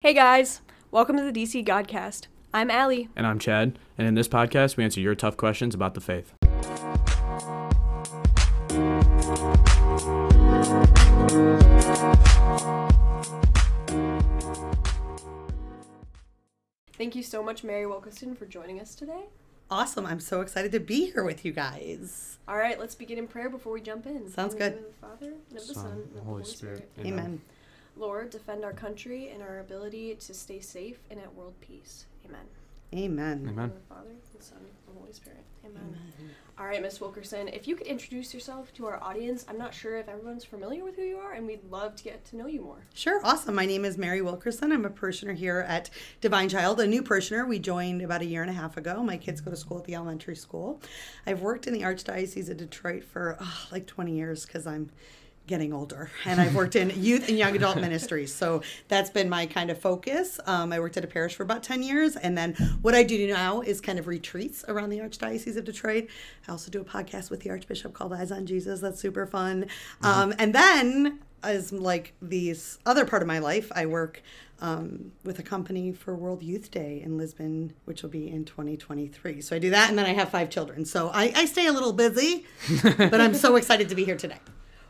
Hey guys, welcome to the DC Godcast. I'm Allie. And I'm Chad, and in this podcast, we answer your tough questions about the faith. Thank you so much, Mary Wilkerson, for joining us today. Awesome. I'm so excited to be here with you guys. All right, let's begin in prayer before we jump in. Sounds In the name good. of the Father, and of the Son, Son, and and of the Holy Spirit. Amen. Lord, defend our country and our ability to stay safe and at world peace. Amen. Amen. In the name Amen. the Father, and Son, and Holy Spirit. Amen. All right, Miss Wilkerson, if you could introduce yourself to our audience. I'm not sure if everyone's familiar with who you are, and we'd love to get to know you more. Sure. Awesome. My name is Mary Wilkerson. I'm a parishioner here at Divine Child, a new parishioner. We joined about a year and a half ago. My kids go to school at the elementary school. I've worked in the Archdiocese of Detroit for oh, like 20 years because I'm getting older and I've worked in youth and young adult ministries. So that's been my kind of focus. Um, I worked at a parish for about 10 years. And then what I do now is kind of retreats around the Archdiocese of Detroit. I also do a podcast with the Archbishop called Eyes on Jesus. That's super fun. Um, and then as like this other part of my life, I work um, with a company for World Youth Day in Lisbon, which will be in 2023. So I do that, and then I have five children. So I, I stay a little busy, but I'm so excited to be here today.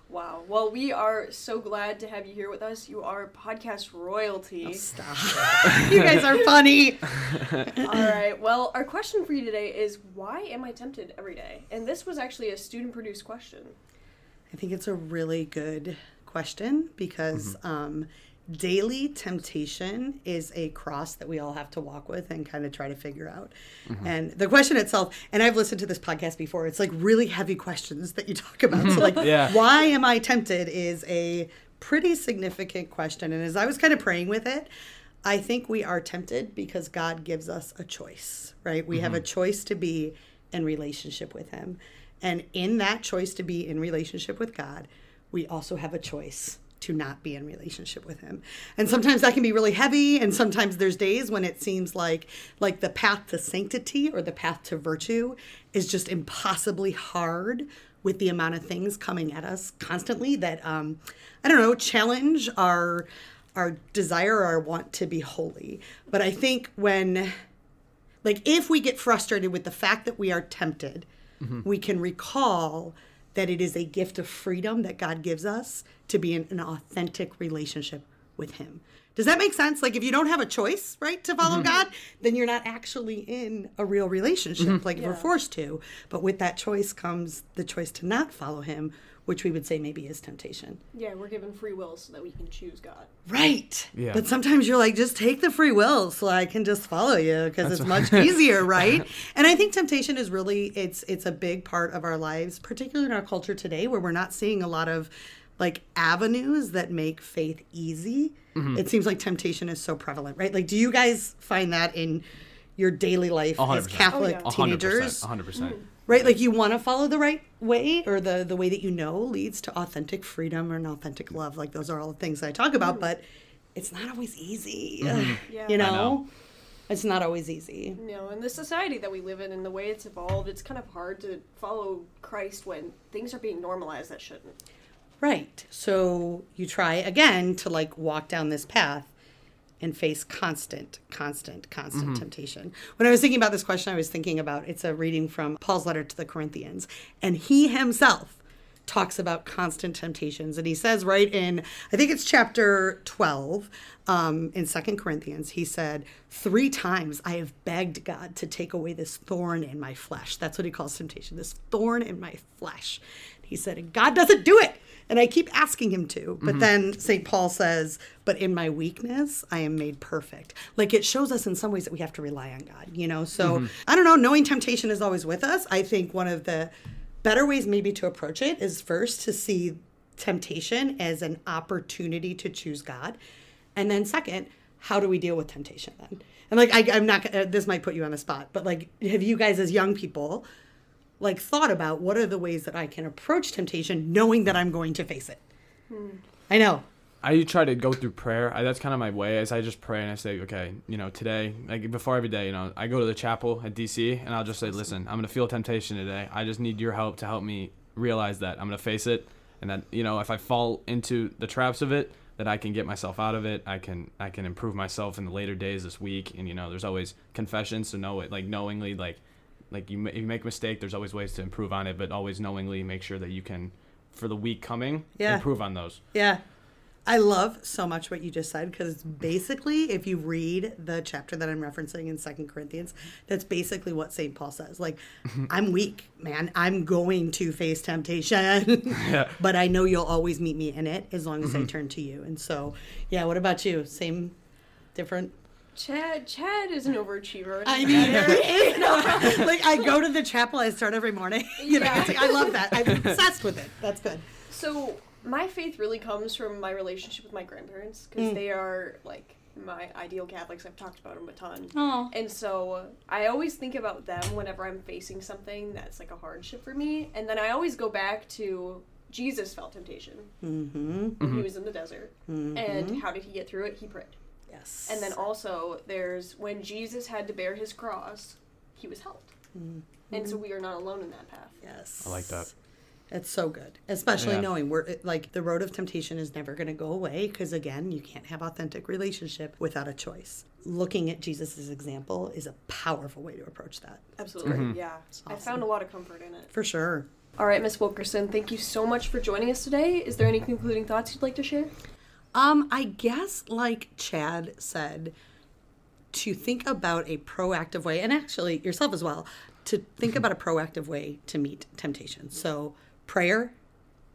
Wow. Well, we are so glad to have you here with us. You are podcast royalty. Stop. you guys are funny. All right. Well, our question for you today is why am I tempted every day? And this was actually a student produced question. I think it's a really good question because um, daily temptation is a cross that we all have to walk with and kind of try to figure out. Mm-hmm. And the question itself, and I've listened to this podcast before, it's like really heavy questions that you talk about. So, like, Yeah. why am I tempted is a pretty significant question. And as I was kind of praying with it, I think we are tempted because God gives us a choice, right? We have a mm-hmm. choice to be in relationship with Him. And in that choice to be in relationship with God, we also have a choice to not be in relationship with him. And sometimes that can be really heavy and sometimes there's days when it seems like like the path to sanctity or the path to virtue is just impossibly hard with the amount of things coming at us constantly that um I don't know, challenge our our desire or our want to be holy. But I think when like if we get frustrated with the fact that we are tempted, we can recall that it is a gift of freedom that God gives us to be in an authentic relationship with Him. Does that make sense? Like if you don't have a choice, right, to follow mm-hmm. God, then you're not actually in a real relationship mm-hmm. like if we're forced to. But with that choice comes the choice to not follow Him, which we would say maybe is temptation. Yeah, we're given free will so that we can choose God. Right. Yeah. But sometimes you're like, just take the free will so I can just follow you because it's much easier, right? And I think temptation is really it's it's a big part of our lives, particularly in our culture today, where we're not seeing a lot of like avenues that make faith easy. Mm-hmm. It seems like temptation is so prevalent, right? Like, do you guys find that in your daily life as 100%. Catholic Oh, yeah. A hundred teenagers? percent. hundred percent. Mm-hmm. right like you want to follow the right way or the the way that you know leads to authentic freedom or an authentic love like those are all the things i talk about mm. but it's not always easy mm-hmm. Yeah. you know? know. it's not always easy You know, in the society that we live in and the way it's evolved, it's kind of hard to follow Christ when things are being normalized that shouldn't. right so you try again to like walk down this path and face constant constant constant mm-hmm. temptation. When i was thinking about this question i was thinking about it's a reading from paul's letter to the corinthians and he himself talks about constant temptations and he says right in i think it's chapter 12 um, in second corinthians he said three times i have begged god to take away this thorn in my flesh that's what he calls temptation this thorn in my flesh he said and god doesn't do it and I keep asking him to. But then St. Paul says, But in my weakness, I am made perfect. Like it shows us in some ways that we have to rely on God, you know? So I don't know, knowing temptation is always with us. I think one of the better ways maybe to approach it is first to see temptation as an opportunity to choose God. And then second, how do we deal with temptation then? And like, I, I'm not, gonna- uh, this might put you on the spot, but like, have you guys as young people, like thought about what are the ways that I can approach temptation knowing that I'm going to face it. Hmm. I know. I try to go through prayer. I, that's kind of my way. As I just pray and I say, okay, you know, today, like before every day, you know, I go to the chapel at DC and I'll just say, listen, I'm gonna feel temptation today. I just need your help to help me realize that I'm gonna face it, and that you know, if I fall into the traps of it, that I can get myself out of it. I can I can improve myself in the later days this week. And you know, there's always confession, so know it like knowingly like like you, if you make a mistake, there's always ways to improve on it, but always knowingly make sure that you can for the week coming Yeah. improve on those. Yeah. I love so much what you just said because basically, if you read the chapter that I'm referencing in Second Corinthians, that's basically what St. Paul says. Like, mm-hmm. I'm weak, man. I'm going to face temptation, but I know you'll always meet me in it as long as I mm-hmm. turn to you. And so, yeah, what about you? Same, different? Chad Chad is an overachiever. I mean, there is no, like, I go to the chapel, I start every morning. You know, Yeah. it's like, I love that. I'm obsessed with it. That's good. So my faith really comes from my relationship with my grandparents because mm. they are like my ideal Catholics. I've talked about them a ton. Oh. And so I always think about them whenever I'm facing something that's like a hardship for me. And then I always go back to Jesus felt temptation Mm-hmm. when he mm-hmm. was in the desert. And mm-hmm. how did he get through it? He prayed. Yes. And then also there's when Jesus had to bear his cross, he was helped. Mm-hmm. And so we are not alone in that path. Yes. I like that. It's so good, especially Yeah. knowing we're like the road of temptation is never going to go away because again, you can't have authentic relationship without a choice. Looking at Jesus' example is a powerful way to approach that, Absolutely. Yeah. I found a lot of comfort in it. for sure. All right, Miss Wilkerson, thank you so much for joining us today. Is there any concluding thoughts you'd like to share? Um, I guess like Chad said, to think about a proactive way, and actually yourself as well, to think about a proactive way to meet temptation. So prayer,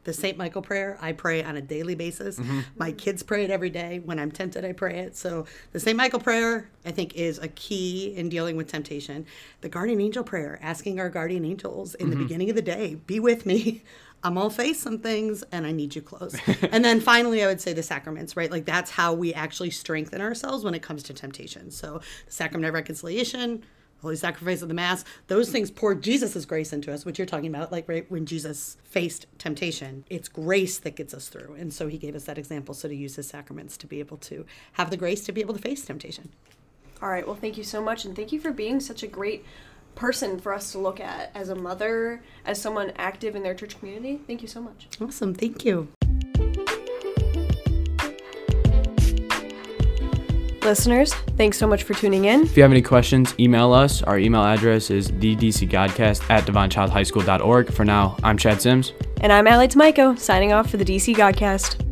the St. Michael prayer, I pray on a daily basis. Mm-hmm. My kids pray it every day. When I'm tempted, I pray it. So the St. Michael prayer, I think, is a key in dealing with temptation. The guardian angel prayer, asking our guardian angels in the mm-hmm. beginning of the day, be with me. I'm gonna face some things and I need you close. and then finally, I would say the sacraments, right? Like that's how we actually strengthen ourselves when it comes to temptation. So the sacrament of reconciliation, holy sacrifice of the mass, those things pour Jesus' grace into us, which you're talking about, like right when Jesus faced temptation. It's grace that gets us through. And so he gave us that example. So to use his sacraments to be able to have the grace to be able to face temptation. All right, well, thank you so much, and thank you for being such a great person for us to look at as a mother, as someone active in their church community. Thank you so much. Awesome. Thank you. Listeners, thanks so much for tuning in. If you have any questions, email us. Our email address is thedcgodcast at divinechildhighschool.org. For now, I'm Chad Sims. And I'm Allie Tamaiko, signing off for the DC Godcast.